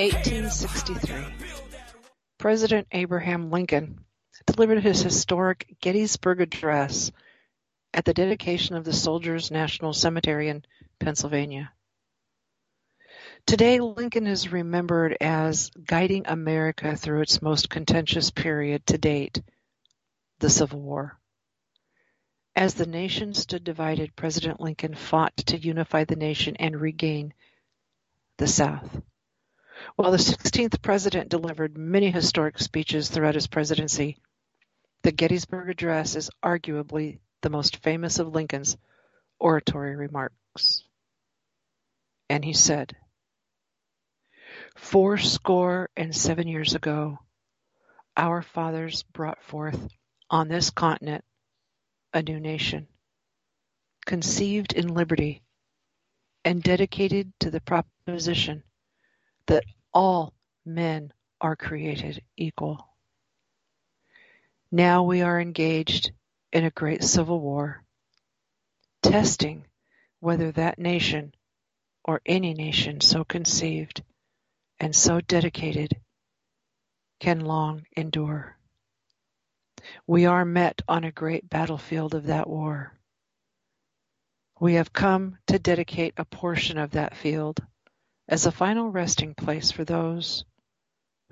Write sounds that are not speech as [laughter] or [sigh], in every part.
1863. President Abraham Lincoln delivered his historic Gettysburg Address at the dedication of the Soldiers National Cemetery in Pennsylvania. Today, Lincoln is remembered as guiding America through its most contentious period to date, the Civil War. As the nation stood divided, President Lincoln fought to unify the nation and regain the South. While the 16th president delivered many historic speeches throughout his presidency, the Gettysburg Address is arguably the most famous of Lincoln's oratory remarks. And he said, Fourscore and seven years ago, our fathers brought forth on this continent a new nation, conceived in liberty and dedicated to the proposition that all men are created equal. Now we are engaged in a great civil war, testing whether that nation or any nation so conceived and so dedicated can long endure. We are met on a great battlefield of that war. We have come to dedicate a portion of that field as a final resting place for those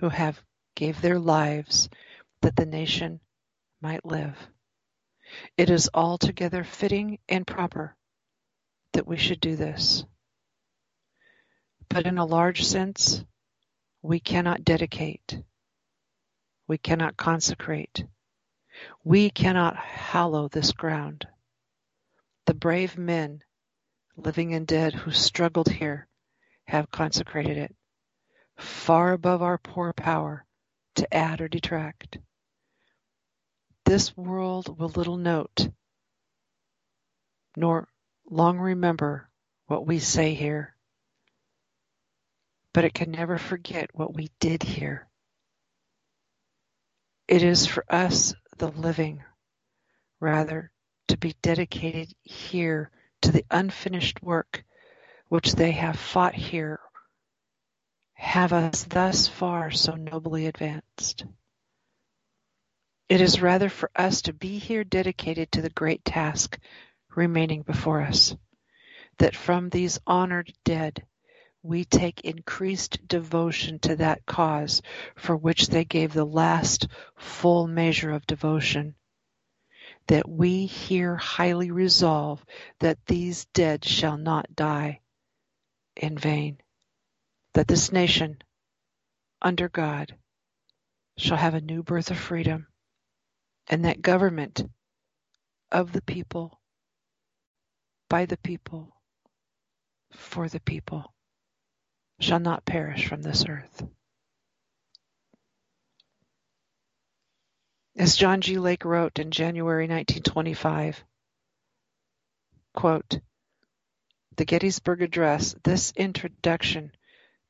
who have gave their lives that the nation might live. It is altogether fitting and proper that we should do this. But in a large sense, we cannot dedicate. We cannot consecrate. We cannot hallow this ground. The brave men, living and dead, who struggled here have consecrated it, far above our poor power to add or detract. This world will little note, nor long remember what we say here, but it can never forget what we did here. It is for us, the living, rather, to be dedicated here to the unfinished work which they have fought here, have us thus far so nobly advanced. It is rather for us to be here dedicated to the great task remaining before us, that from these honored dead we take increased devotion to that cause for which they gave the last full measure of devotion, that we here highly resolve that these dead shall not die, in vain, that this nation, under God, shall have a new birth of freedom, and that government of the people, by the people, for the people, shall not perish from this earth. As John G. Lake wrote in January 1925, quote, the Gettysburg Address, this introduction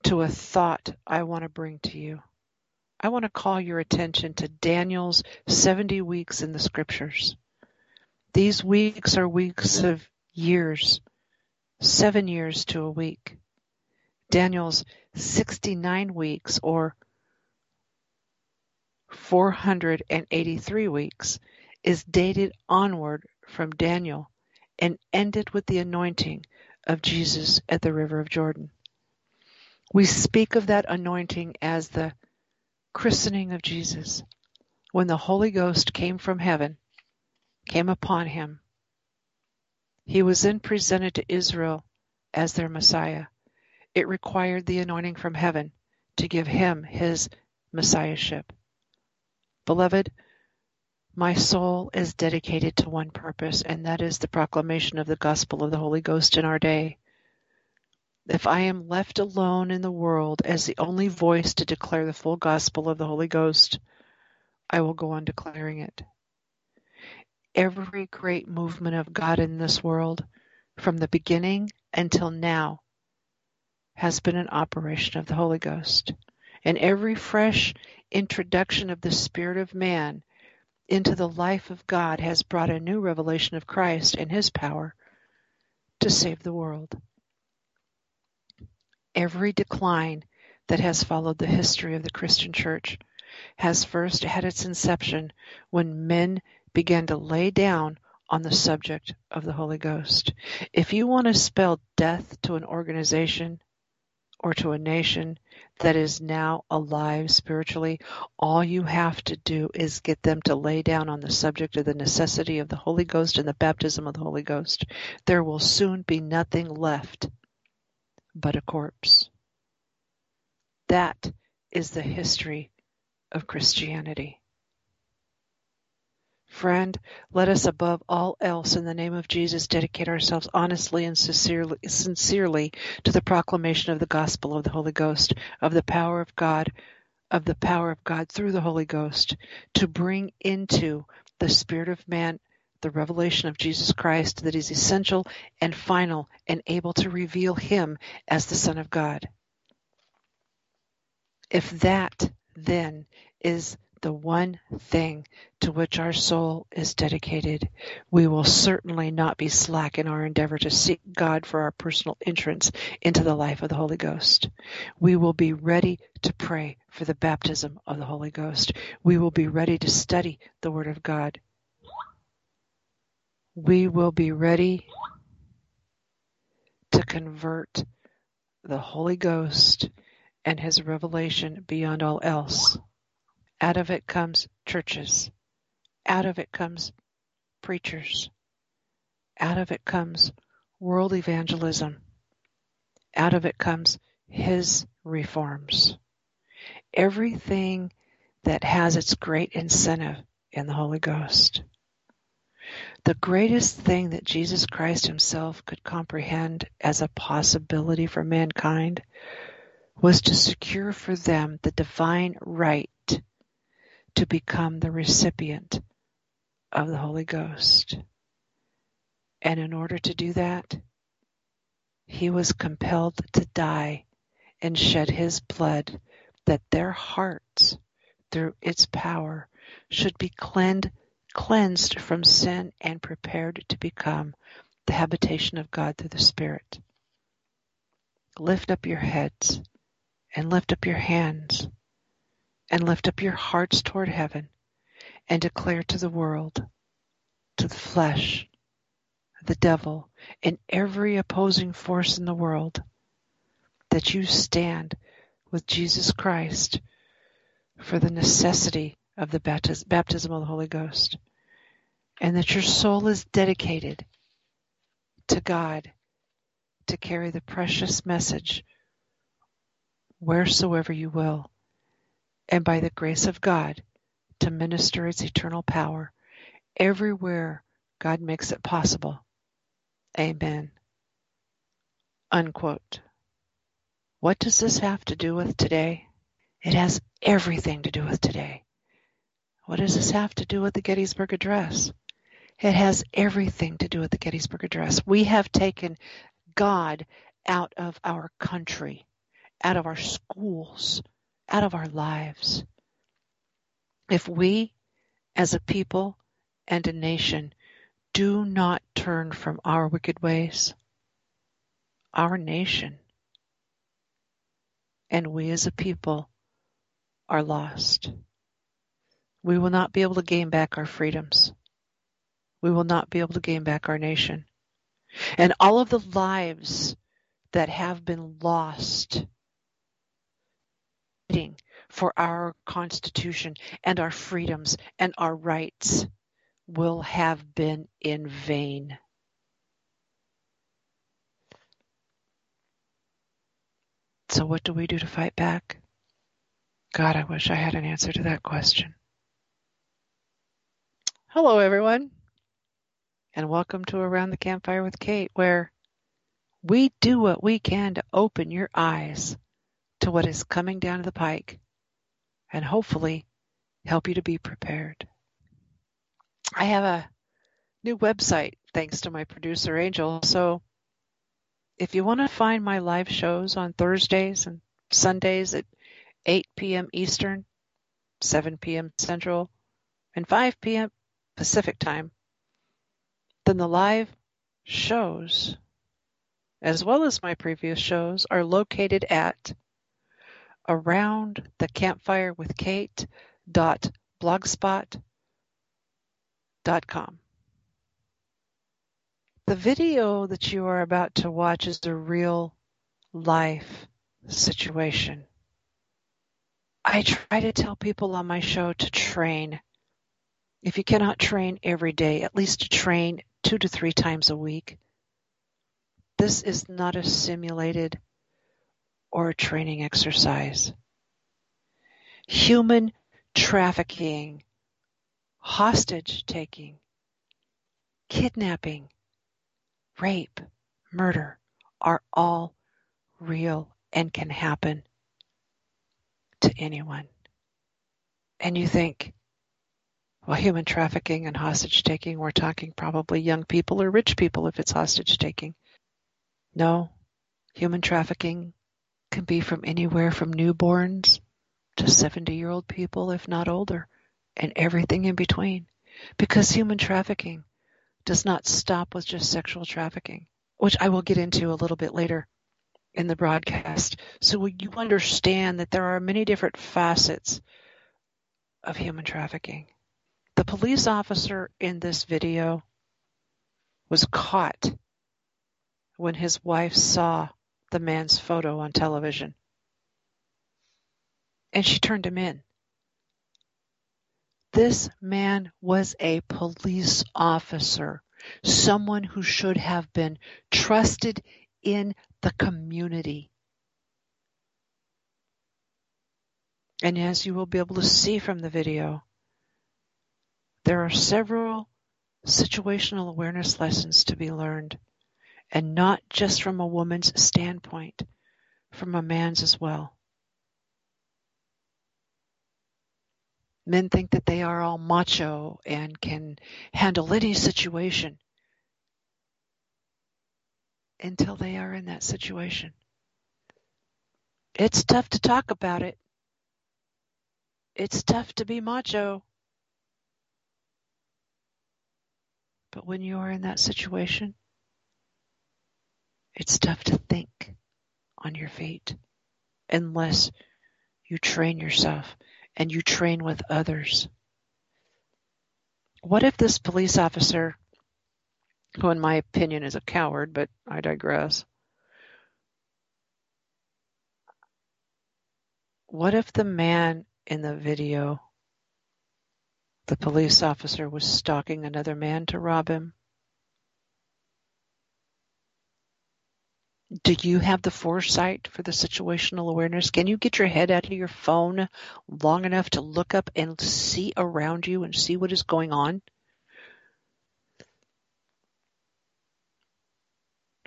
to a thought I want to bring to you. I want to call your attention to Daniel's 70 weeks in the scriptures. These weeks are weeks of years, seven years to a week. Daniel's 69 weeks or 483 weeks is dated onward from Daniel and ended with the anointing of Jesus at the river of Jordan. We speak of that anointing as the christening of Jesus. When the Holy Ghost came from heaven, came upon him, he was then presented to Israel as their Messiah. It required the anointing from heaven to give him his Messiahship. Beloved, my soul is dedicated to one purpose, and that is the proclamation of the gospel of the Holy Ghost in our day. If I am left alone in the world as the only voice to declare the full gospel of the Holy Ghost, I will go on declaring it. Every great movement of God in this world, from the beginning until now, has been an operation of the Holy Ghost. And every fresh introduction of the Spirit of man into the life of God has brought a new revelation of Christ and his power to save the world. Every decline that has followed the history of the Christian church has first had its inception when men began to lay down on the subject of the Holy Ghost. If you want to spell death to an organization or to a nation that is now alive spiritually, all you have to do is get them to lay down on the subject of the necessity of the Holy Ghost and the baptism of the Holy Ghost. There will soon be nothing left but a corpse. That is the history of Christianity. Friend, let us above all else in the name of Jesus dedicate ourselves honestly and sincerely, sincerely to the proclamation of the gospel of the Holy Ghost, of the power of God, of the power of God through the Holy Ghost, to bring into the spirit of man the revelation of Jesus Christ that is essential and final and able to reveal him as the Son of God. If that then is the one thing to which our soul is dedicated, we will certainly not be slack in our endeavor to seek God for our personal entrance into the life of the Holy Ghost. We will be ready to pray for the baptism of the Holy Ghost. We will be ready to study the Word of God. We will be ready to convert the Holy Ghost and His revelation beyond all else out of it comes churches. Out of it comes preachers. Out of it comes world evangelism. Out of it comes his reforms. Everything that has its great incentive in the Holy Ghost. The greatest thing that Jesus Christ himself could comprehend as a possibility for mankind was to secure for them the divine right to become the recipient of the Holy Ghost. And in order to do that, he was compelled to die and shed his blood that their hearts, through its power, should be cleansed, cleansed from sin and prepared to become the habitation of God through the Spirit. Lift up your heads and lift up your hands and lift up your hearts toward heaven and declare to the world, to the flesh, the devil, and every opposing force in the world that you stand with Jesus Christ for the necessity of the baptism of the Holy Ghost and that your soul is dedicated to God to carry the precious message wheresoever you will and by the grace of God to minister its eternal power everywhere God makes it possible. Amen. Unquote. What does this have to do with today? It has everything to do with today. What does this have to do with the Gettysburg Address? It has everything to do with the Gettysburg Address. We have taken God out of our country, out of our schools, out of our lives. If we, as a people and a nation, do not turn from our wicked ways, our nation and we as a people are lost. We will not be able to gain back our freedoms. We will not be able to gain back our nation. And all of the lives that have been lost for our Constitution and our freedoms and our rights will have been in vain. So, what do we do to fight back? God, I wish I had an answer to that question. Hello, everyone, and welcome to Around the Campfire with Kate, where we do what we can to open your eyes to what is coming down the pike and hopefully help you to be prepared. I have a new website thanks to my producer Angel. So if you want to find my live shows on Thursdays and Sundays at 8 p.m. Eastern, 7 p.m. Central, and 5 p.m. Pacific time, then the live shows, as well as my previous shows, are located at around the campfire with Kate dot blogspot dot com. The video that you are about to watch is a real life situation. I try to tell people on my show to train. If you cannot train every day, at least train two to three times a week. This is not a simulated or a training exercise. Human trafficking, hostage taking, kidnapping, rape, murder are all real and can happen to anyone. And you think, well, human trafficking and hostage taking, we're talking probably young people or rich people if it's hostage taking. No, human trafficking can be from anywhere from newborns to 70 year old people, if not older, and everything in between. Because human trafficking does not stop with just sexual trafficking, which I will get into a little bit later in the broadcast. So you understand that there are many different facets of human trafficking. The police officer in this video was caught when his wife saw the man's photo on television. And she turned him in. This man was a police officer, someone who should have been trusted in the community. And as you will be able to see from the video, there are several situational awareness lessons to be learned, and not just from a woman's standpoint, from a man's as well. Men think that they are all macho and can handle any situation until they are in that situation. It's tough to talk about it. It's tough to be macho. But when you are in that situation, it's tough to think on your feet unless you train yourself and you train with others. What if this police officer, who in my opinion is a coward, but I digress, what if the man in the video, the police officer, was stalking another man to rob him? Do you have the foresight for the situational awareness? Can you get your head out of your phone long enough to look up and see around you and see what is going on?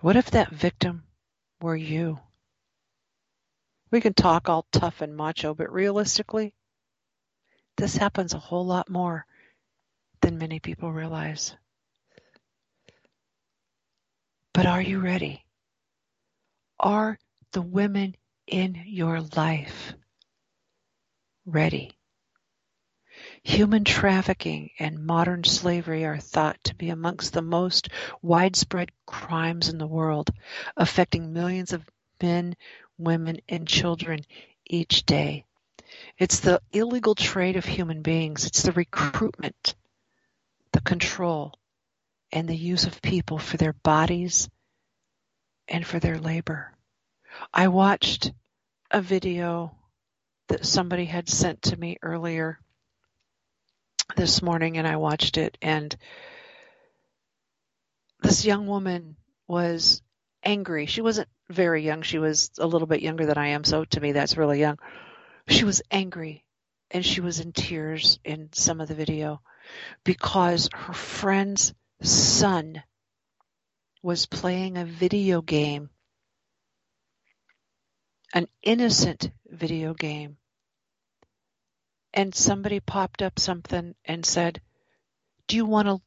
What if that victim were you? We can talk all tough and macho, but realistically, this happens a whole lot more than many people realize. But are you ready? Are the women in your life ready? Human trafficking and modern slavery are thought to be amongst the most widespread crimes in the world, affecting millions of men, women, and children each day. It's the illegal trade of human beings. It's the recruitment, the control, and the use of people for their bodies and for their labor. I watched a video that somebody had sent to me earlier this morning and I watched it and this young woman was angry. She wasn't very young. She was a little bit younger than I am. So to me, that's really young. She was angry and she was in tears in some of the video because her friend's son was playing a video game, an innocent video game. And somebody popped up something and said, do you want to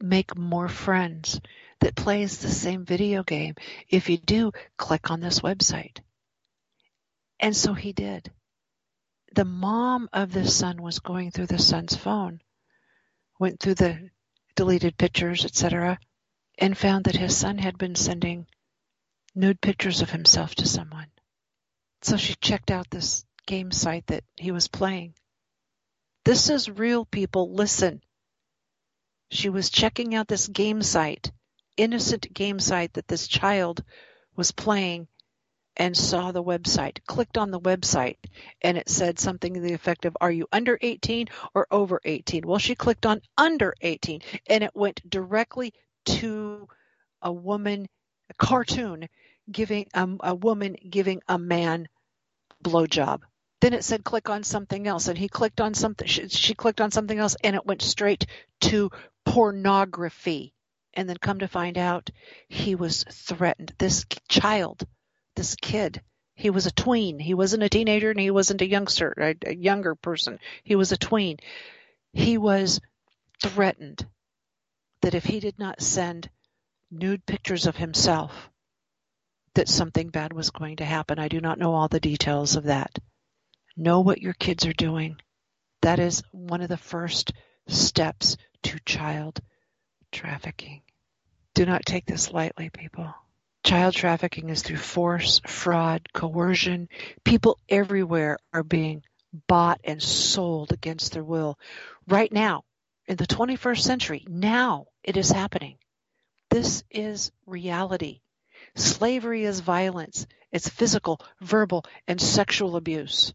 make more friends that plays the same video game? If you do, click on this website. And so he did. The mom of the son was going through the son's phone, went through the deleted pictures, etc., and found that his son had been sending nude pictures of himself to someone. So she checked out this game site that he was playing. This is real people. Listen. She was checking out this game site, innocent game site that this child was playing and saw the website, clicked on the website, and it said something to the effect of, Are you under 18 or over 18? Well, she clicked on under 18 and it went directly to a woman, a cartoon giving um, a woman giving a man blowjob. Then it said click on something else, and he clicked on something. She, she clicked on something else, and it went straight to pornography. And then come to find out, he was threatened. This child, this kid, he was a tween. He wasn't a teenager, and he wasn't a youngster, a, a younger person. He was a tween. He was threatened that if he did not send nude pictures of himself, that something bad was going to happen. I do not know all the details of that. Know what your kids are doing. That is one of the first steps to child trafficking. Do not take this lightly, people. Child trafficking is through force, fraud, coercion. People everywhere are being bought and sold against their will. Right now, in the 21st century, now it is happening. This is reality. Slavery is violence. It's physical, verbal, and sexual abuse.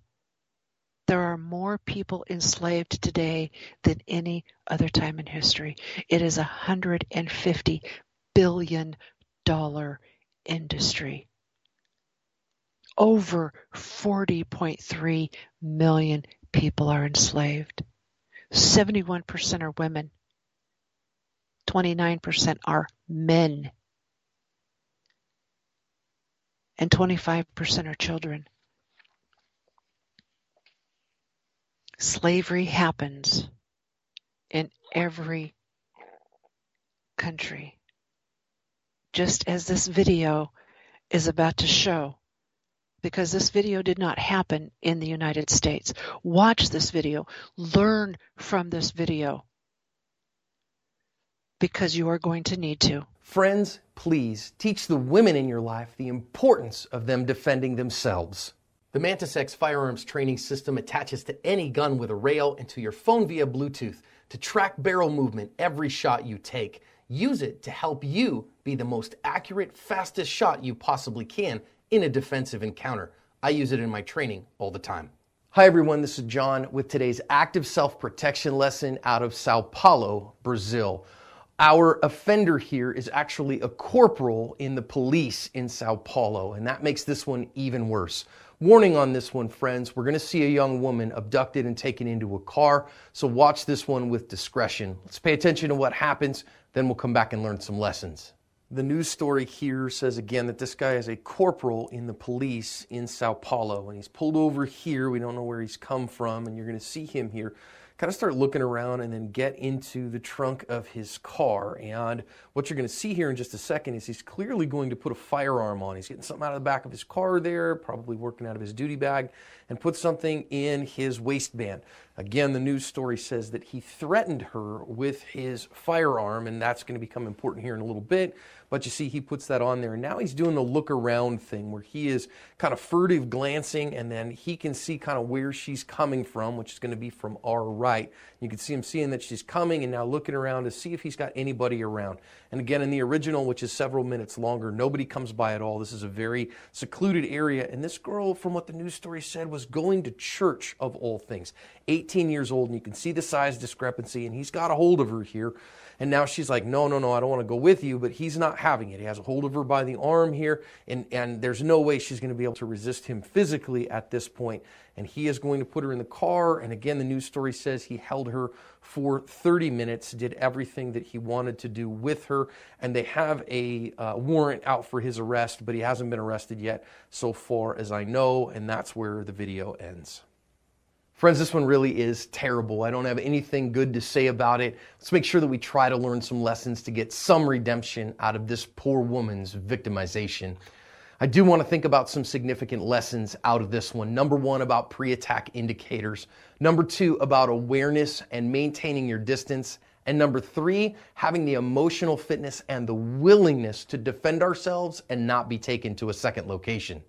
There are more people enslaved today than any other time in history. It is a hundred and fifty billion dollar industry. Over 40.3 million people are enslaved. 71% are women. 29% are men. And 25% are children. Slavery happens in every country. Just as this video is about to show, because this video did not happen in the United States. Watch this video, learn from this video, because you are going to need to. Friends, please teach the women in your life the importance of them defending themselves. The Mantis X firearms training system attaches to any gun with a rail and to your phone via Bluetooth to track barrel movement every shot you take. Use it to help you be the most accurate, fastest shot you possibly can in a defensive encounter. I use it in my training all the time. Hi everyone, this is John with today's active self protection lesson out of Sao Paulo, Brazil. Our offender here is actually a corporal in the police in Sao Paulo, and that makes this one even worse. Warning on this one, friends. We're going to see a young woman abducted and taken into a car, so watch this one with discretion. Let's pay attention to what happens, then we'll come back and learn some lessons. The news story here says again that this guy is a corporal in the police in Sao Paulo, and he's pulled over here. We don't know where he's come from, and you're going to see him here kind of start looking around and then get into the trunk of his car. And what you're going to see here in just a second is he's clearly going to put a firearm on. He's getting something out of the back of his car there, probably working out of his duty bag, and put something in his waistband. Again, the news story says that he threatened her with his firearm, and that's going to become important here in a little bit. But you see, he puts that on there. And now he's doing the look around thing where he is kind of furtive glancing, and then he can see kind of where she's coming from, which is going to be from our right. You can see him seeing that she's coming and now looking around to see if he's got anybody around. And again, in the original, which is several minutes longer, nobody comes by at all. This is a very secluded area. And this girl, from what the news story said, was going to church of all things. 18 years old, and you can see the size discrepancy, and he's got a hold of her here. And now she's like, no, no, no, I don't want to go with you. But he's not having it. He has a hold of her by the arm here, and, and there's no way she's going to be able to resist him physically at this point. And he is going to put her in the car. And again, the news story says he held her for 30 minutes, did everything that he wanted to do with her. And they have a uh, warrant out for his arrest, but he hasn't been arrested yet, so far as I know. And that's where the video ends. Friends, this one really is terrible. I don't have anything good to say about it. Let's make sure that we try to learn some lessons to get some redemption out of this poor woman's victimization. I do want to think about some significant lessons out of this one. Number one, about pre attack indicators. Number two, about awareness and maintaining your distance. And number three, having the emotional fitness and the willingness to defend ourselves and not be taken to a second location.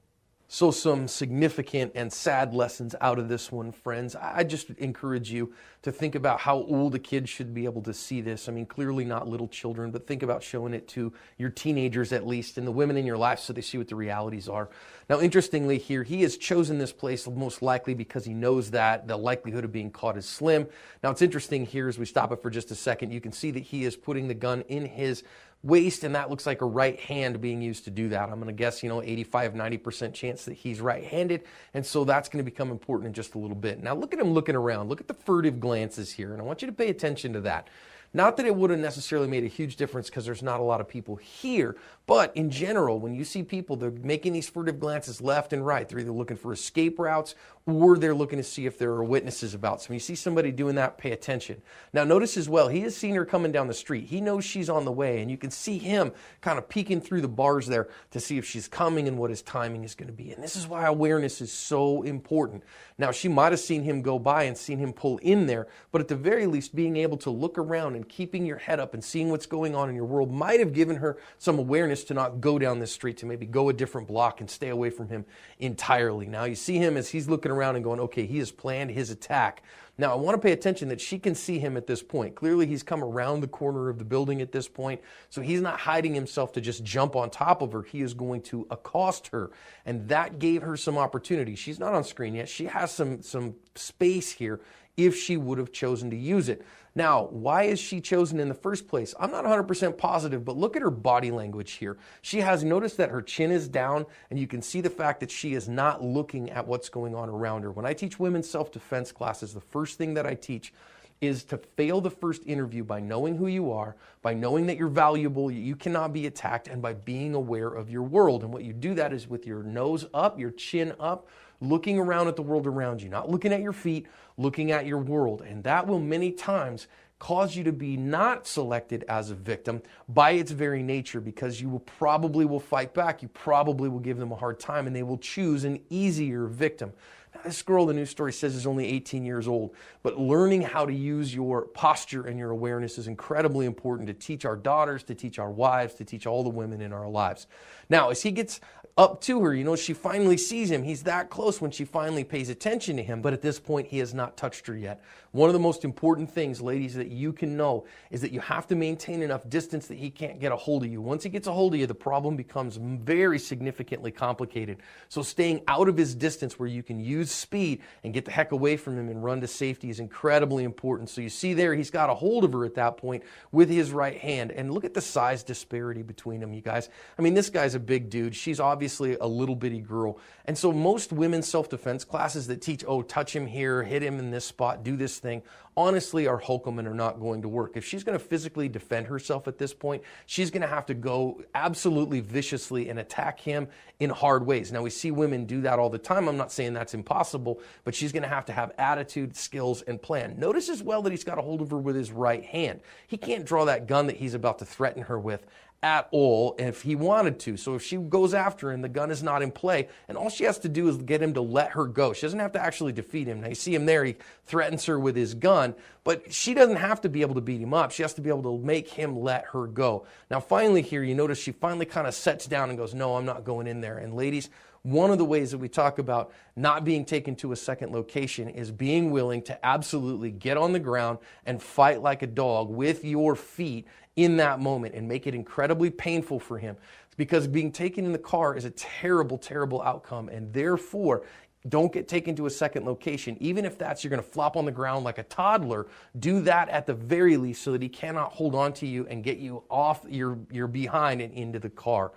So, some significant and sad lessons out of this one, friends. I just encourage you to think about how old a kid should be able to see this. I mean, clearly not little children, but think about showing it to your teenagers at least and the women in your life so they see what the realities are. Now, interestingly, here, he has chosen this place most likely because he knows that the likelihood of being caught is slim. Now, it's interesting here as we stop it for just a second, you can see that he is putting the gun in his waist, and that looks like a right hand being used to do that. I'm going to guess, you know, 85, 90% chance that he's right handed, and so that's going to become important in just a little bit. Now, look at him looking around. Look at the furtive glances here, and I want you to pay attention to that. Not that it would have necessarily made a huge difference because there's not a lot of people here, but in general, when you see people, they're making these furtive glances left and right. They're either looking for escape routes or they're looking to see if there are witnesses about. So when you see somebody doing that, pay attention. Now, notice as well, he has seen her coming down the street. He knows she's on the way, and you can see him kind of peeking through the bars there to see if she's coming and what his timing is going to be. And this is why awareness is so important. Now, she might have seen him go by and seen him pull in there, but at the very least, being able to look around and keeping your head up and seeing what's going on in your world might have given her some awareness to not go down this street, to maybe go a different block and stay away from him entirely. Now, you see him as he's looking around and going, okay, he has planned his attack. Now, I want to pay attention that she can see him at this point. Clearly, he's come around the corner of the building at this point, so he's not hiding himself to just jump on top of her. He is going to accost her, and that gave her some opportunity. She's not on screen yet. She has some, some space here if she would have chosen to use it. Now, why is she chosen in the first place? I'm not 100% positive, but look at her body language here. She has noticed that her chin is down, and you can see the fact that she is not looking at what's going on around her. When I teach women's self defense classes, the first thing that I teach is to fail the first interview by knowing who you are, by knowing that you're valuable, you cannot be attacked, and by being aware of your world. And what you do that is with your nose up, your chin up, looking around at the world around you, not looking at your feet, looking at your world. And that will many times cause you to be not selected as a victim by its very nature because you will probably will fight back. You probably will give them a hard time and they will choose an easier victim. Now, this girl the news story says is only 18 years old but learning how to use your posture and your awareness is incredibly important to teach our daughters to teach our wives to teach all the women in our lives. Now as he gets up to her. You know, she finally sees him. He's that close when she finally pays attention to him, but at this point, he has not touched her yet. One of the most important things, ladies, that you can know is that you have to maintain enough distance that he can't get a hold of you. Once he gets a hold of you, the problem becomes very significantly complicated. So, staying out of his distance where you can use speed and get the heck away from him and run to safety is incredibly important. So, you see there, he's got a hold of her at that point with his right hand. And look at the size disparity between them, you guys. I mean, this guy's a big dude. She's obviously a little bitty girl. And so, most women's self defense classes that teach, oh, touch him here, hit him in this spot, do this thing, honestly, our Holcomb are not going to work. If she's going to physically defend herself at this point, she's going to have to go absolutely viciously and attack him in hard ways. Now, we see women do that all the time. I'm not saying that's impossible, but she's going to have to have attitude, skills, and plan. Notice as well that he's got a hold of her with his right hand. He can't draw that gun that he's about to threaten her with at all if he wanted to. So if she goes after him, the gun is not in play, and all she has to do is get him to let her go. She doesn't have to actually defeat him. Now you see him there, he threatens her with his gun, but she doesn't have to be able to beat him up. She has to be able to make him let her go. Now finally here, you notice she finally kind of sets down and goes, no, I'm not going in there. And ladies, one of the ways that we talk about not being taken to a second location is being willing to absolutely get on the ground and fight like a dog with your feet in that moment and make it incredibly painful for him because being taken in the car is a terrible, terrible outcome. And therefore, don't get taken to a second location. Even if that's you're going to flop on the ground like a toddler, do that at the very least so that he cannot hold on to you and get you off your, your behind and into the car.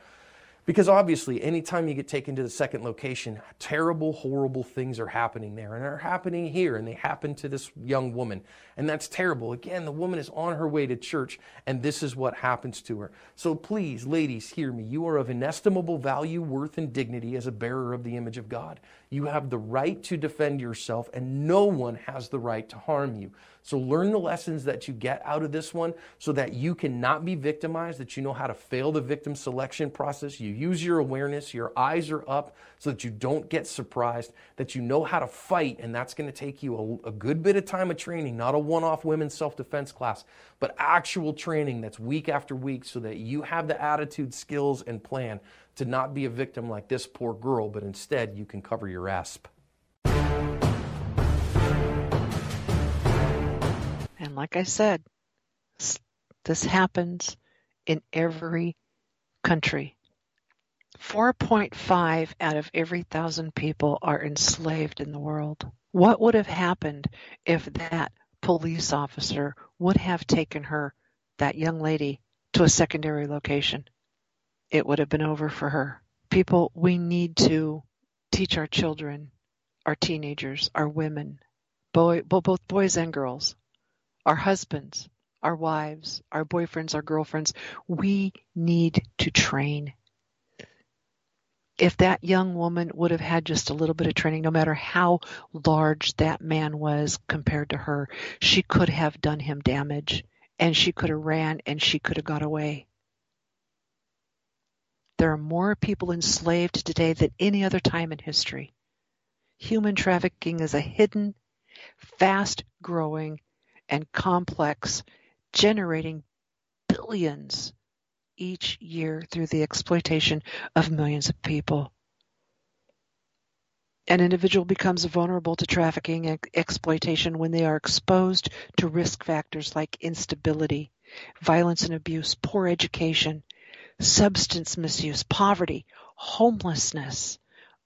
Because obviously, anytime you get taken to the second location, terrible, horrible things are happening there. And they're happening here, and they happen to this young woman. And that's terrible. Again, the woman is on her way to church, and this is what happens to her. So please, ladies, hear me. You are of inestimable value, worth, and dignity as a bearer of the image of God. You have the right to defend yourself, and no one has the right to harm you. So learn the lessons that you get out of this one so that you cannot be victimized, that you know how to fail the victim selection process. You use your awareness, your eyes are up so that you don't get surprised, that you know how to fight, and that's going to take you a, a good bit of time of training, not a one off women's self defense class, but actual training that's week after week so that you have the attitude, skills, and plan to not be a victim like this poor girl, but instead you can cover your asp. And like I said, this happens in every country. 4.5 out of every thousand people are enslaved in the world. What would have happened if that police officer would have taken her, that young lady, to a secondary location? It would have been over for her. People, we need to teach our children, our teenagers, our women, boy, both boys and girls, our husbands, our wives, our boyfriends, our girlfriends. We need to train. If that young woman would have had just a little bit of training, no matter how large that man was compared to her, she could have done him damage and she could have ran and she could have got away. There are more people enslaved today than any other time in history. Human trafficking is a hidden, fast growing, and complex, generating billions each year through the exploitation of millions of people. An individual becomes vulnerable to trafficking and exploitation when they are exposed to risk factors like instability, violence and abuse, poor education, substance misuse, poverty, homelessness,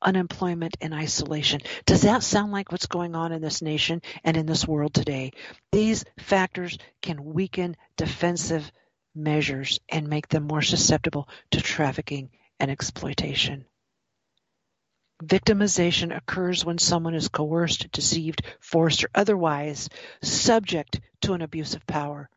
unemployment, and isolation. Does that sound like what's going on in this nation and in this world today? These factors can weaken defensive measures and make them more susceptible to trafficking and exploitation. Victimization occurs when someone is coerced, deceived, forced, or otherwise subject to an abuse of power.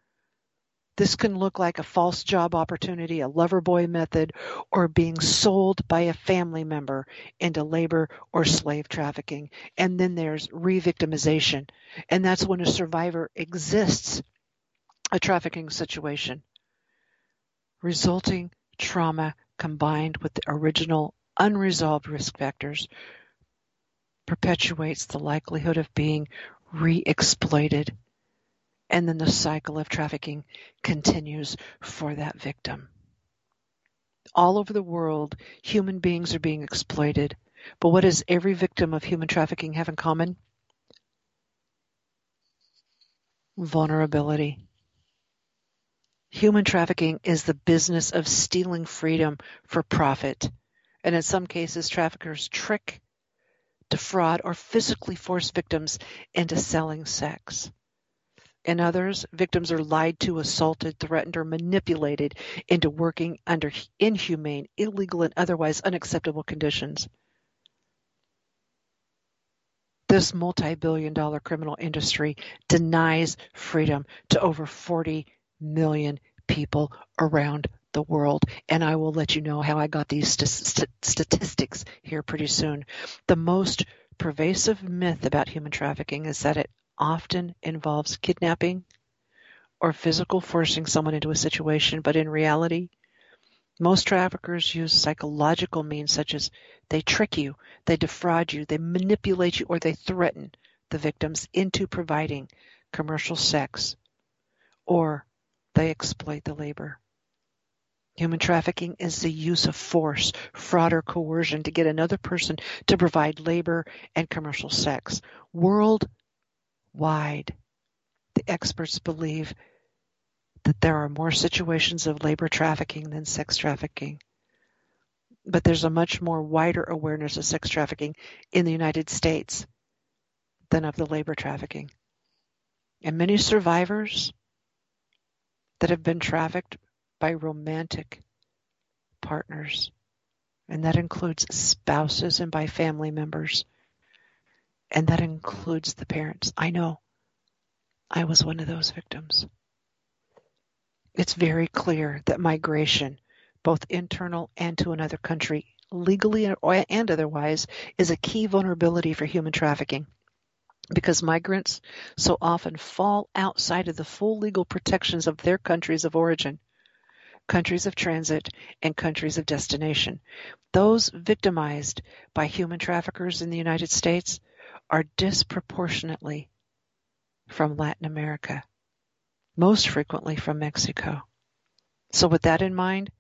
This can look like a false job opportunity, a lover boy method, or being sold by a family member into labor or slave trafficking. And then there's re-victimization. And that's when a survivor exists a trafficking situation. Resulting trauma combined with the original unresolved risk factors perpetuates the likelihood of being re-exploited and then the cycle of trafficking continues for that victim. All over the world, human beings are being exploited. But what does every victim of human trafficking have in common? Vulnerability. Human trafficking is the business of stealing freedom for profit. And in some cases, traffickers trick, defraud, or physically force victims into selling sex. In others, victims are lied to, assaulted, threatened, or manipulated into working under inhumane, illegal, and otherwise unacceptable conditions. This multi-billion dollar criminal industry denies freedom to over 40 million people around the world. And I will let you know how I got these st- statistics here pretty soon. The most pervasive myth about human trafficking is that it often involves kidnapping or physical forcing someone into a situation, but in reality, most traffickers use psychological means such as they trick you, they defraud you, they manipulate you, or they threaten the victims into providing commercial sex, or they exploit the labor. Human trafficking is the use of force, fraud, or coercion to get another person to provide labor and commercial sex. World wide. The experts believe that there are more situations of labor trafficking than sex trafficking. But there's a much more wider awareness of sex trafficking in the United States than of the labor trafficking. And many survivors that have been trafficked by romantic partners, and that includes spouses and by family members, and that includes the parents. I know. I was one of those victims. It's very clear that migration, both internal and to another country, legally and otherwise, is a key vulnerability for human trafficking because migrants so often fall outside of the full legal protections of their countries of origin, countries of transit, and countries of destination. Those victimized by human traffickers in the United States are disproportionately from Latin America, most frequently from Mexico. So with that in mind,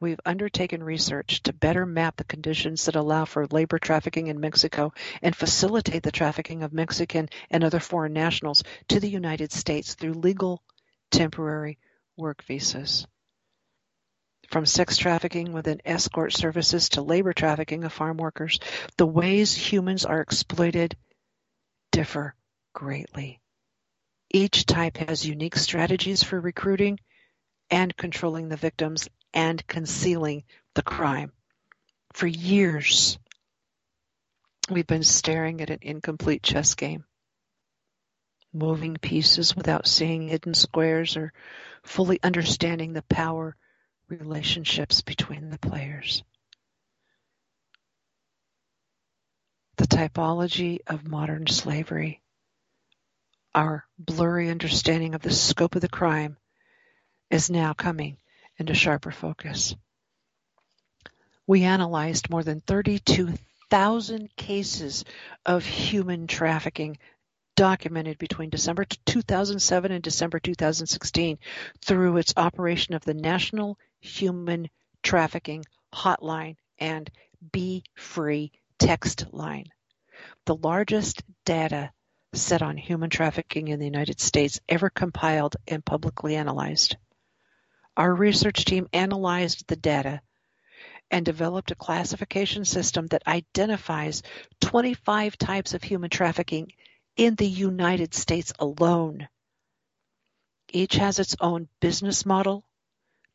we've undertaken research to better map the conditions that allow for labor trafficking in Mexico and facilitate the trafficking of Mexican and other foreign nationals to the United States through legal temporary work visas. From sex trafficking within escort services to labor trafficking of farm workers, the ways humans are exploited differ greatly. Each type has unique strategies for recruiting and controlling the victims and concealing the crime. For years, we've been staring at an incomplete chess game, moving pieces without seeing hidden squares or fully understanding the power relationships between the players. The typology of modern slavery, our blurry understanding of the scope of the crime, is now coming into sharper focus. We analyzed more than 32,000 cases of human trafficking documented between December 2007 and December 2016 through its operation of the National Human Trafficking Hotline and Be Free text line. The largest data set on human trafficking in the United States ever compiled and publicly analyzed. Our research team analyzed the data and developed a classification system that identifies 25 types of human trafficking in the United States alone. Each has its own business model,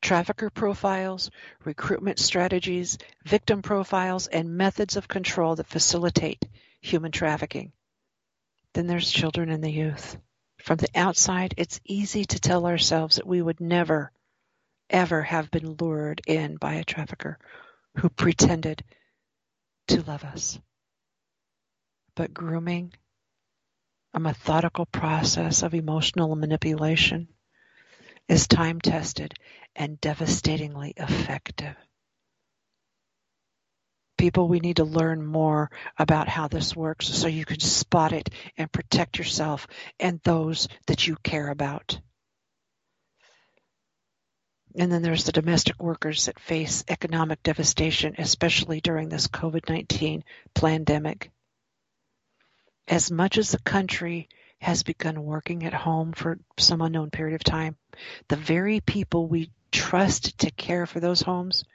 trafficker profiles, recruitment strategies, victim profiles, and methods of control that facilitate human trafficking. Then there's children and the youth. From the outside, it's easy to tell ourselves that we would never ever have been lured in by a trafficker who pretended to love us. But grooming, a methodical process of emotional manipulation, is time tested and devastatingly effective. People, we need to learn more about how this works so you can spot it and protect yourself and those that you care about. And then there's the domestic workers that face economic devastation, especially during this COVID 19 pandemic. As much as the country has begun working at home for some unknown period of time, the very people we trust to care for those homes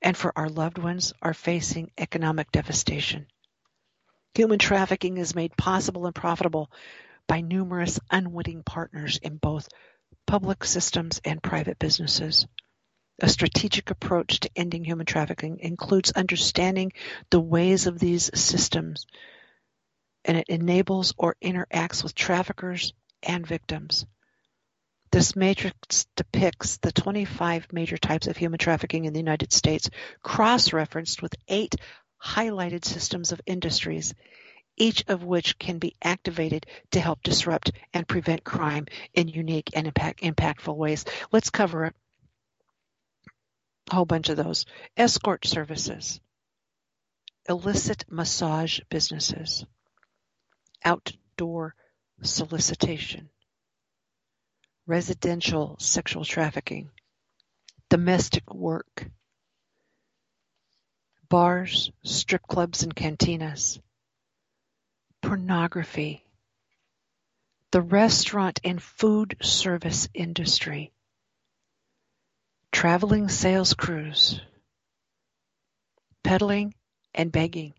and for our loved ones are facing economic devastation. Human trafficking is made possible and profitable by numerous unwitting partners in both public systems and private businesses. A strategic approach to ending human trafficking includes understanding the ways of these systems, and it enables or interacts with traffickers and victims. This matrix depicts the 25 major types of human trafficking in the United States, cross referenced with eight highlighted systems of industries each of which can be activated to help disrupt and prevent crime in unique and impact, impactful ways. Let's cover a whole bunch of those. Escort services, illicit massage businesses, outdoor solicitation, residential sexual trafficking, domestic work, bars, strip clubs, and cantinas pornography, the restaurant and food service industry, traveling sales crews, peddling and begging,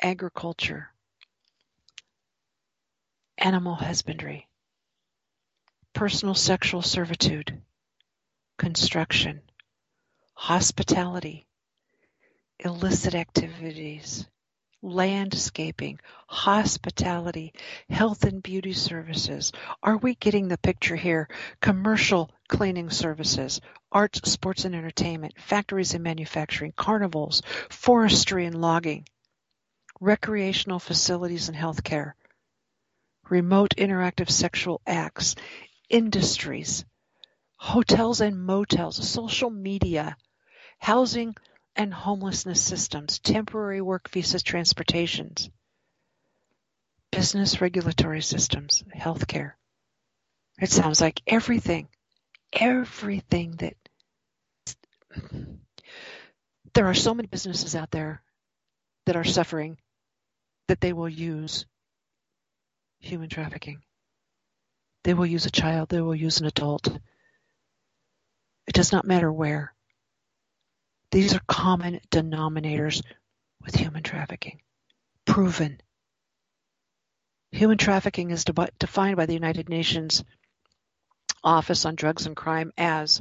agriculture, animal husbandry, personal sexual servitude, construction, hospitality, illicit activities, landscaping, hospitality, health and beauty services. Are we getting the picture here? Commercial cleaning services, arts, sports and entertainment, factories and manufacturing, carnivals, forestry and logging, recreational facilities and healthcare, remote interactive sexual acts, industries, hotels and motels, social media, housing and homelessness systems, temporary work visas, transportations, business regulatory systems, healthcare. It sounds like everything, everything that there are so many businesses out there that are suffering that they will use human trafficking. They will use a child, they will use an adult. It does not matter where. These are common denominators with human trafficking. Proven. Human trafficking is defined by the United Nations Office on Drugs and Crime as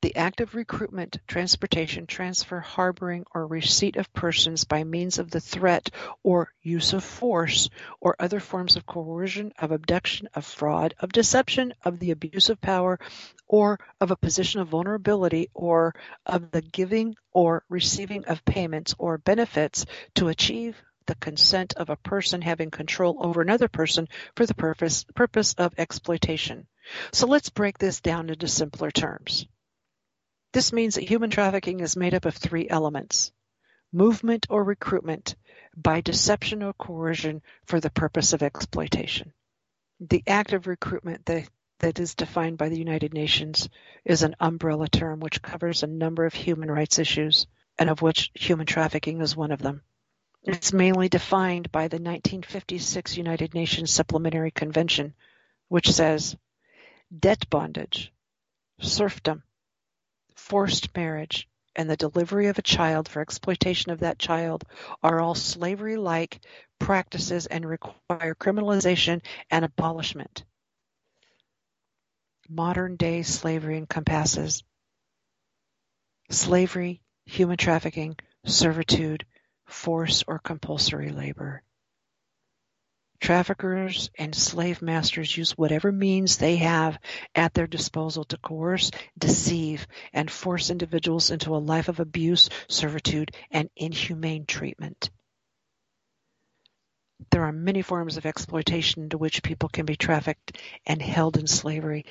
the act of recruitment, transportation, transfer, harboring, or receipt of persons by means of the threat or use of force or other forms of coercion, of abduction, of fraud, of deception, of the abuse of power, or of a position of vulnerability, or of the giving or receiving of payments or benefits to achieve the consent of a person having control over another person for the purpose, purpose of exploitation. So let's break this down into simpler terms. This means that human trafficking is made up of three elements: movement or recruitment by deception or coercion for the purpose of exploitation. The act of recruitment that, that is defined by the United Nations is an umbrella term which covers a number of human rights issues, and of which human trafficking is one of them. It's mainly defined by the 1956 United Nations Supplementary Convention, which says debt bondage, serfdom, forced marriage, and the delivery of a child for exploitation of that child are all slavery-like practices and require criminalization and abolishment. Modern-day slavery encompasses slavery, human trafficking, servitude, force or compulsory labor. Traffickers and slave masters use whatever means they have at their disposal to coerce, deceive, and force individuals into a life of abuse, servitude, and inhumane treatment. There are many forms of exploitation into which people can be trafficked and held in slavery.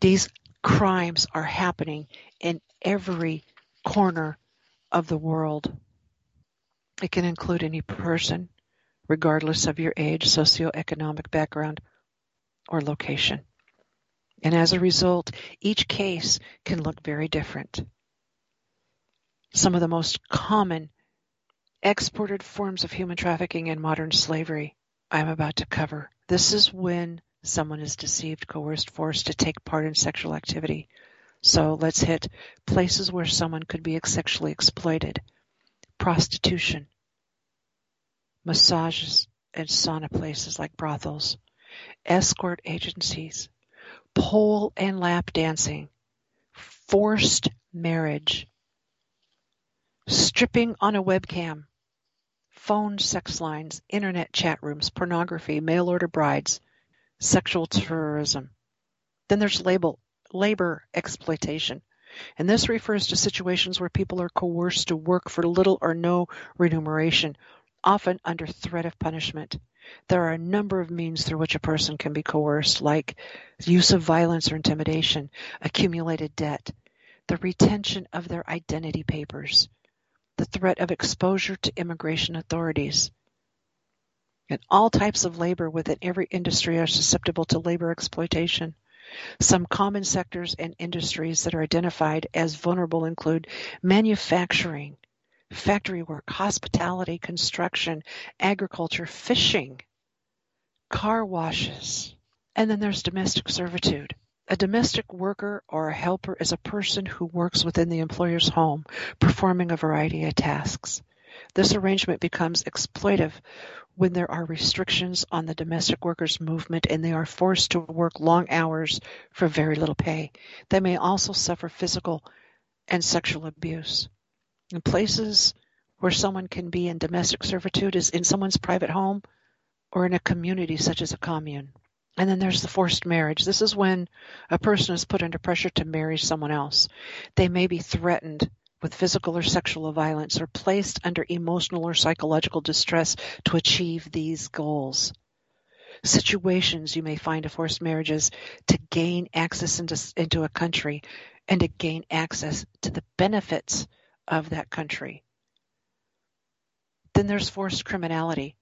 These crimes are happening in every corner of the world. It can include any person, regardless of your age, socioeconomic background, or location. And as a result, each case can look very different. Some of the most common exported forms of human trafficking and modern slavery I'm about to cover. This is when someone is deceived, coerced, forced to take part in sexual activity. So let's hit places where someone could be sexually exploited. Prostitution, massages and sauna places like brothels, escort agencies, pole and lap dancing, forced marriage, stripping on a webcam, phone sex lines, internet chat rooms, pornography, mail order brides, sexual terrorism. Then there's label, labor exploitation. And this refers to situations where people are coerced to work for little or no remuneration often under threat of punishment. There are a number of means through which a person can be coerced, like use of violence or intimidation, accumulated debt, the retention of their identity papers, the threat of exposure to immigration authorities. And all types of labor within every industry are susceptible to labor exploitation. Some common sectors and industries that are identified as vulnerable include manufacturing, factory work, hospitality, construction, agriculture, fishing, car washes. And then there's domestic servitude. A domestic worker or a helper is a person who works within the employer's home, performing a variety of tasks. This arrangement becomes exploitive when there are restrictions on the domestic worker's movement and they are forced to work long hours for very little pay. They may also suffer physical and sexual abuse. In places where someone can be in domestic servitude is in someone's private home or in a community such as a commune. And then there's the forced marriage. This is when a person is put under pressure to marry someone else. They may be threatened with physical or sexual violence or placed under emotional or psychological distress to achieve these goals. Situations you may find of forced marriages to gain access into, into a country and to gain access to the benefits of that country. Then there's forced criminality.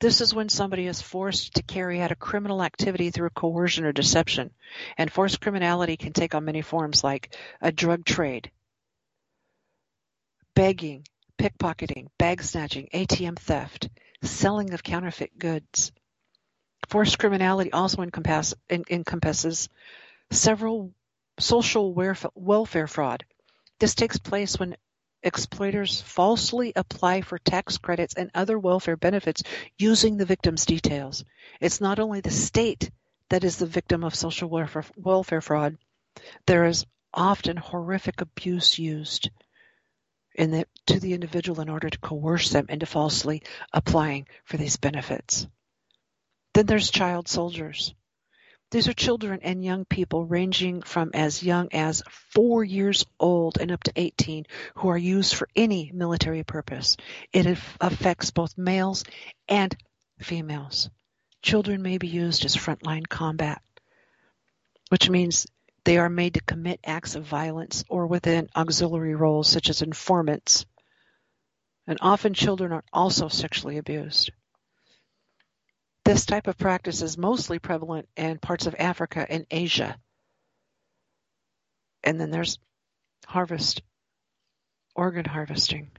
This is when somebody is forced to carry out a criminal activity through coercion or deception. And forced criminality can take on many forms like a drug trade, begging, pickpocketing, bag snatching, ATM theft, selling of counterfeit goods. Forced criminality also encompass, encompasses several social welfare fraud. This takes place when exploiters falsely apply for tax credits and other welfare benefits using the victim's details. It's not only the state that is the victim of social welfare, fraud, there is often horrific abuse used in the, to the individual in order to coerce them into falsely applying for these benefits. Then there's child soldiers. These are children and young people ranging from as young as four years old and up to 18 who are used for any military purpose. It affects both males and females. Children may be used as frontline combat, which means they are made to commit acts of violence or within auxiliary roles such as informants. And often children are also sexually abused. This type of practice is mostly prevalent in parts of Africa and Asia. And then there's harvest, organ harvesting.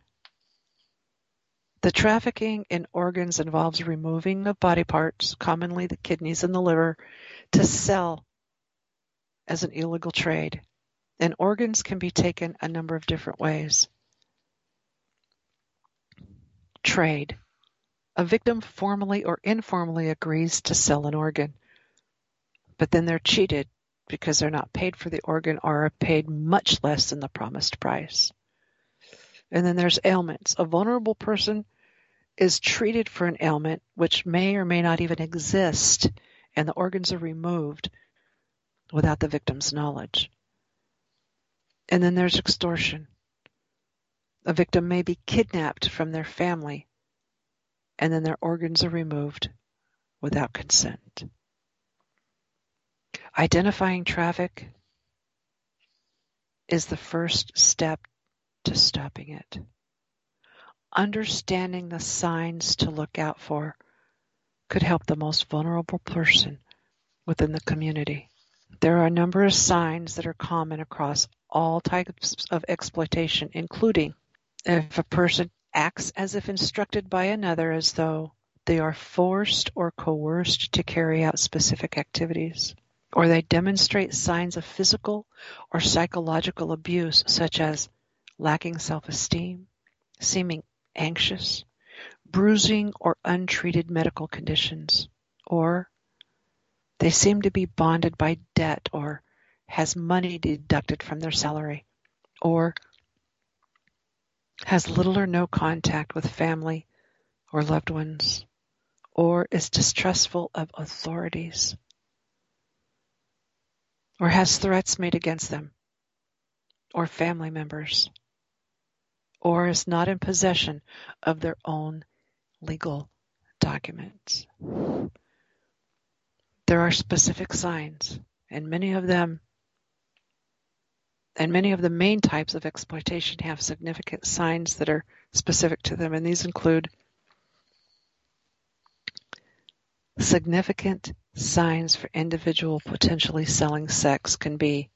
The trafficking in organs involves removing of body parts, commonly the kidneys and the liver, to sell as an illegal trade, and organs can be taken a number of different ways. Trade. A victim formally or informally agrees to sell an organ, but then they're cheated because they're not paid for the organ or are paid much less than the promised price. And then there's ailments. A vulnerable person is treated for an ailment which may or may not even exist, and the organs are removed without the victim's knowledge. And then there's extortion. A victim may be kidnapped from their family and then their organs are removed without consent. Identifying traffic is the first step to stopping it. Understanding the signs to look out for could help the most vulnerable person within the community. There are a number of signs that are common across all types of exploitation, including if a person acts as if instructed by another as though they are forced or coerced to carry out specific activities, or they demonstrate signs of physical or psychological abuse such as lacking self-esteem, seeming anxious, bruising or untreated medical conditions, or they seem to be bonded by debt or has money deducted from their salary, or has little or no contact with family or loved ones, or is distrustful of authorities, or has threats made against them or family members, or is not in possession of their own legal documents. There are specific signs, and many of them and many of the main types of exploitation have significant signs that are specific to them, and these include significant signs for individual potentially selling sex can be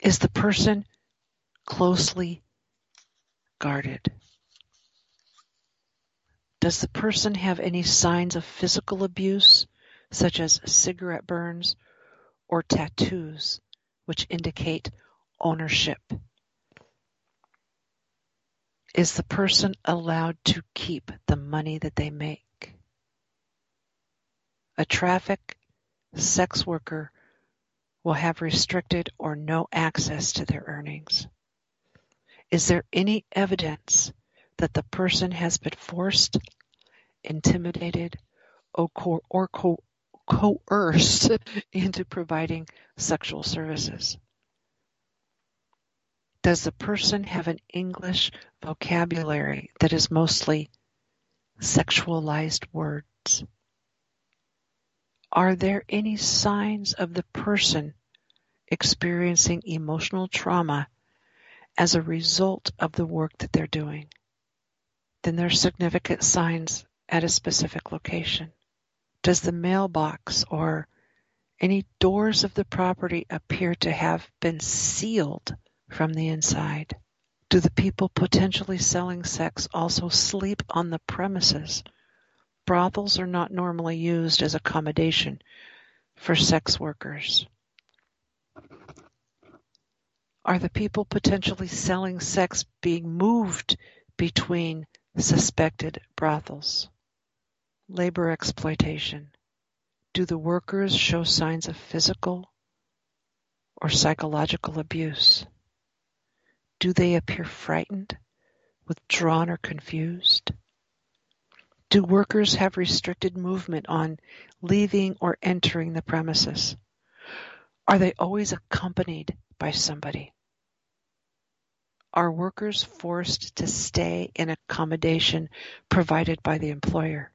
is the person closely guarded? Does the person have any signs of physical abuse, such as cigarette burns or tattoos which indicate ownership? Is the person allowed to keep the money that they make? A traffic sex worker will have restricted or no access to their earnings. Is there any evidence that the person has been forced, intimidated, or, co- or co- coerced [laughs] into providing sexual services? Does the person have an English vocabulary that is mostly sexualized words? Are there any signs of the person experiencing emotional trauma as a result of the work that they're doing? then there's significant signs at a specific location. Does the mailbox or any doors of the property appear to have been sealed from the inside? Do the people potentially selling sex also sleep on the premises? Brothels are not normally used as accommodation for sex workers. Are the people potentially selling sex being moved between suspected brothels? Labor exploitation. Do the workers show signs of physical or psychological abuse? Do they appear frightened, withdrawn, or confused? Do workers have restricted movement on leaving or entering the premises? Are they always accompanied by somebody? Are workers forced to stay in accommodation provided by the employer?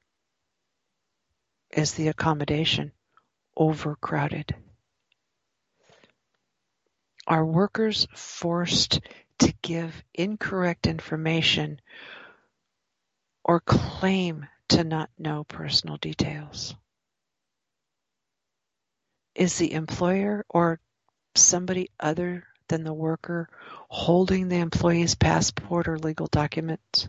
Is the accommodation overcrowded? Are workers forced to give incorrect information or claim to not know personal details? Is the employer or somebody other than the worker holding the employee's passport or legal documents?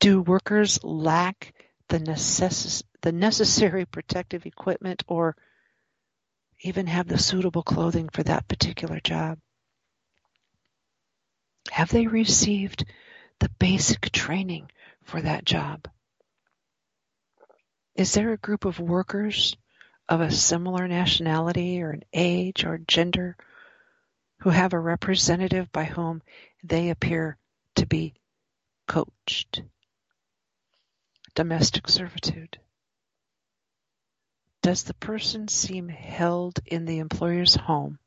Do workers lack the, necess- the necessary protective equipment or even have the suitable clothing for that particular job? Have they received the basic training for that job? Is there a group of workers of a similar nationality or an age or gender who have a representative by whom they appear to be coached? Domestic servitude. Does the person seem held in the employer's home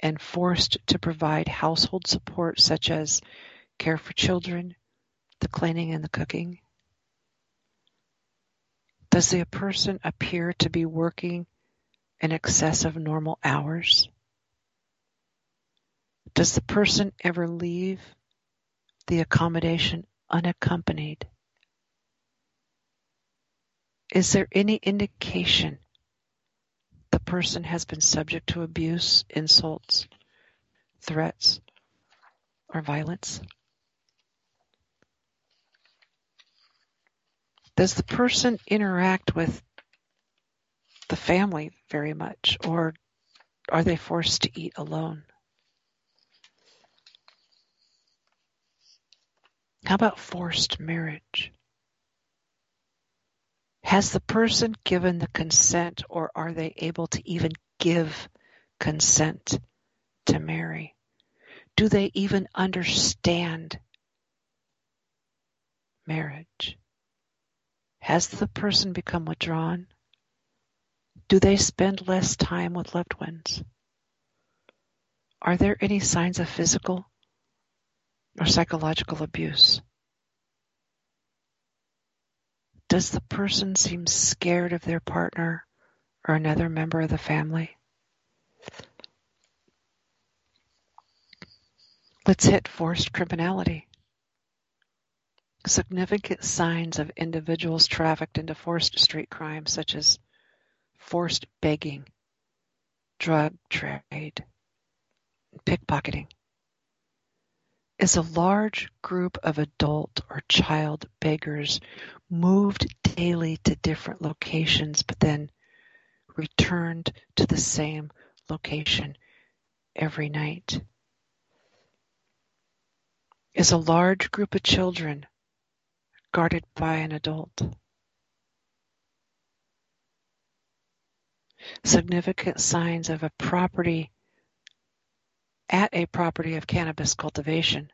and forced to provide household support such as care for children, the cleaning and the cooking? Does the person appear to be working in excess of normal hours? Does the person ever leave the accommodation unaccompanied? Is there any indication the person has been subject to abuse, insults, threats, or violence? Does the person interact with the family very much, or are they forced to eat alone? How about forced marriage? Has the person given the consent, or are they able to even give consent to marry? Do they even understand marriage? Has the person become withdrawn? Do they spend less time with loved ones? Are there any signs of physical or psychological abuse? Does the person seem scared of their partner or another member of the family? Let's hit forced criminality. Significant signs of individuals trafficked into forced street crime such as forced begging, drug trade, pickpocketing is a large group of adult or child beggars moved daily to different locations but then returned to the same location every night. Is a large group of children guarded by an adult. Significant signs of a property at a property of cannabis cultivation.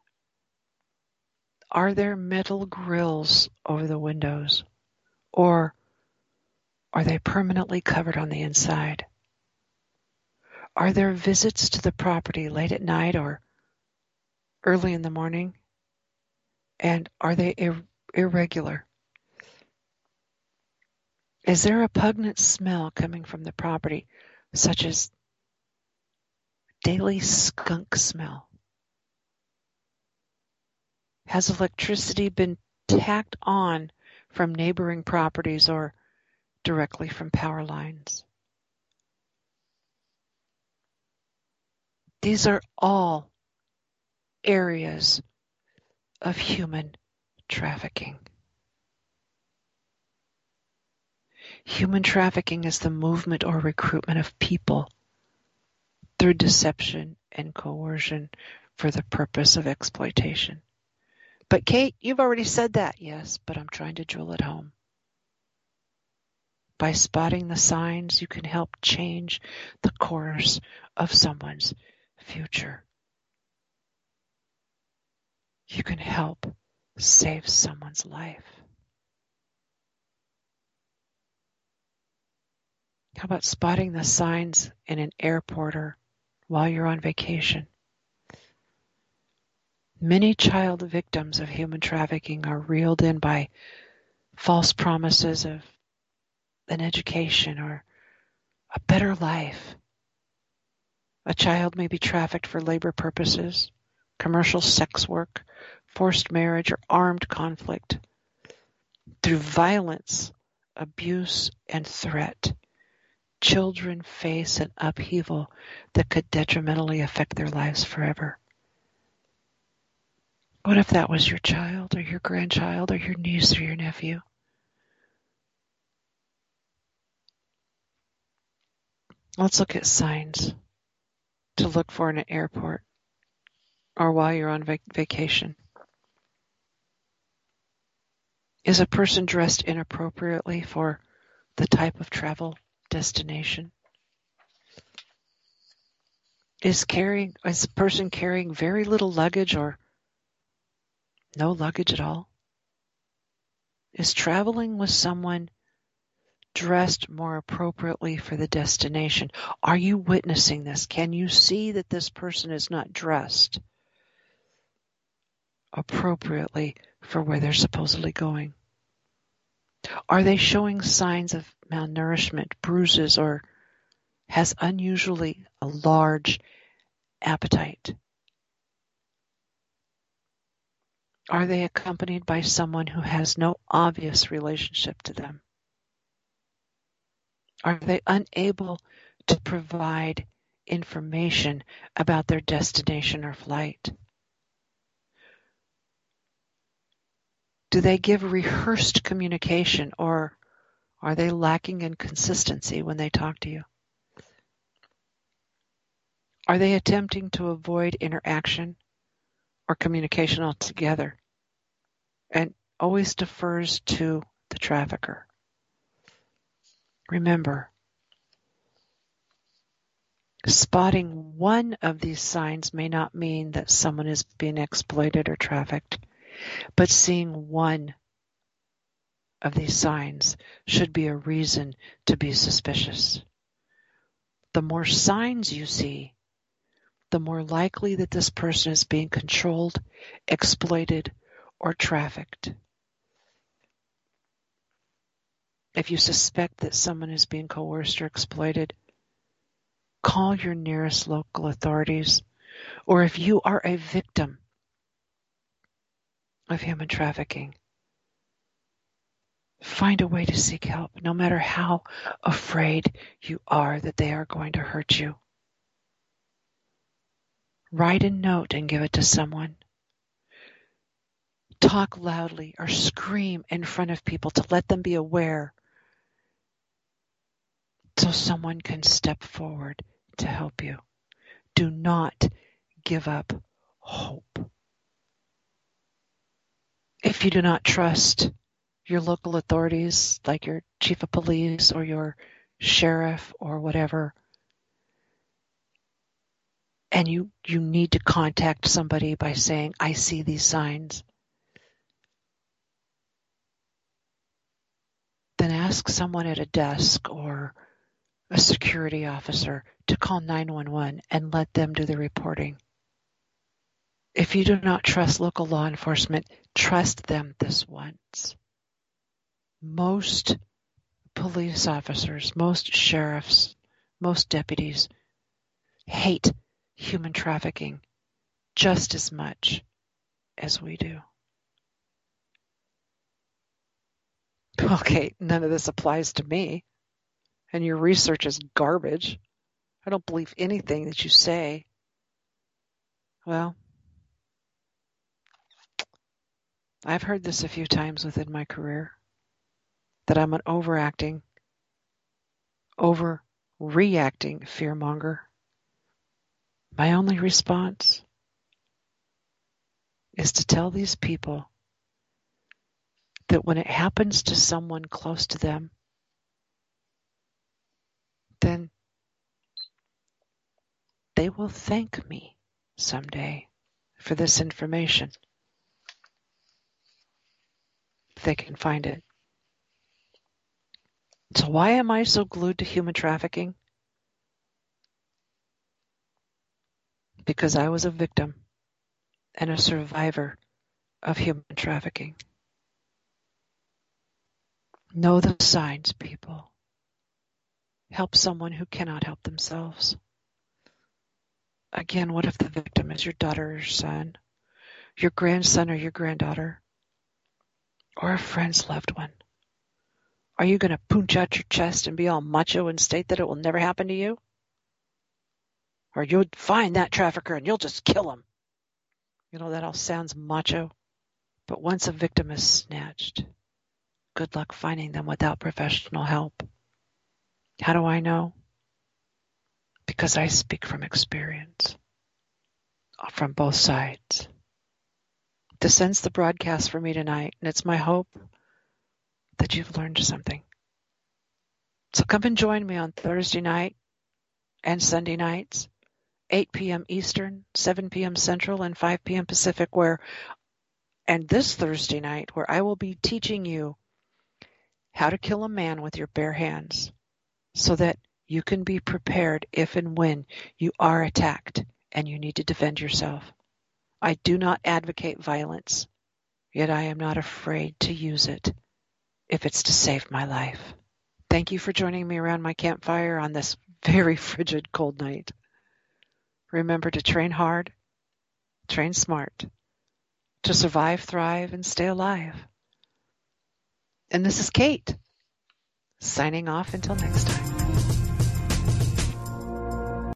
Are there metal grills over the windows or are they permanently covered on the inside? Are there visits to the property late at night or early in the morning? And are they irregular. Is there a pungent smell coming from the property, such as daily skunk smell? Has electricity been tacked on from neighboring properties or directly from power lines? These are all areas of human trafficking. Human trafficking is the movement or recruitment of people through deception and coercion for the purpose of exploitation. But Kate, you've already said that. Yes, but I'm trying to drill it home. By spotting the signs, you can help change the course of someone's future. You can help save someone's life. How about spotting the signs in an airport or while you're on vacation? Many child victims of human trafficking are reeled in by false promises of an education or a better life. A child may be trafficked for labor purposes, commercial sex work, forced marriage, or armed conflict. Through violence, abuse, and threat, children face an upheaval that could detrimentally affect their lives forever. What if that was your child or your grandchild or your niece or your nephew? Let's look at signs to look for in an airport or while you're on vac- vacation. Is a person dressed inappropriately for the type of travel destination? Is carrying is a person carrying very little luggage or no luggage at all? Is traveling with someone dressed more appropriately for the destination? Are you witnessing this? Can you see that this person is not dressed appropriately for where they're supposedly going? Are they showing signs of malnourishment, bruises, or has unusually a large appetite? Are they accompanied by someone who has no obvious relationship to them? Are they unable to provide information about their destination or flight? Do they give rehearsed communication or are they lacking in consistency when they talk to you? Are they attempting to avoid interaction or communication altogether and always defers to the trafficker? Remember, spotting one of these signs may not mean that someone is being exploited or trafficked, but seeing one of these signs should be a reason to be suspicious. The more signs you see, the more likely that this person is being controlled, exploited, or trafficked. If you suspect that someone is being coerced or exploited, call your nearest local authorities. Or if you are a victim of human trafficking, find a way to seek help, no matter how afraid you are that they are going to hurt you. Write a note and give it to someone. Talk loudly or scream in front of people to let them be aware so someone can step forward to help you. Do not give up hope. If you do not trust your local authorities, like your chief of police or your sheriff or whatever, and you, you need to contact somebody by saying, I see these signs, then ask someone at a desk or a security officer to call 911 and let them do the reporting. If you do not trust local law enforcement, trust them this once. Most police officers, most sheriffs, most deputies hate human trafficking just as much as we do. [laughs] Okay, none of this applies to me and your research is garbage. I don't believe anything that you say. Well, I've heard this a few times within my career that I'm an overacting, overreacting fearmonger. My only response is to tell these people that when it happens to someone close to them, then they will thank me someday for this information. They can find it. So why am I so glued to human trafficking? Because I was a victim and a survivor of human trafficking. Know the signs, people. Help someone who cannot help themselves. Again, what if the victim is your daughter or son, your grandson or your granddaughter, or a friend's loved one? Are you going to punch out your chest and be all macho and state that it will never happen to you? Or you'll find that trafficker and you'll just kill him. You know, that all sounds macho. But once a victim is snatched, good luck finding them without professional help. How do I know? Because I speak from experience, from both sides. This ends the broadcast for me tonight, and it's my hope that you've learned something. So come and join me on Thursday night and Sunday nights 8 p.m. Eastern, 7 p.m. Central, and 5 p.m. Pacific, where, and this Thursday night, where I will be teaching you how to kill a man with your bare hands so that you can be prepared if and when you are attacked and you need to defend yourself. I do not advocate violence, yet I am not afraid to use it if it's to save my life. Thank you for joining me around my campfire on this [laughs] very frigid cold night. Remember to train hard, train smart, to survive, thrive, and stay alive. And this is Kate, signing off until next time.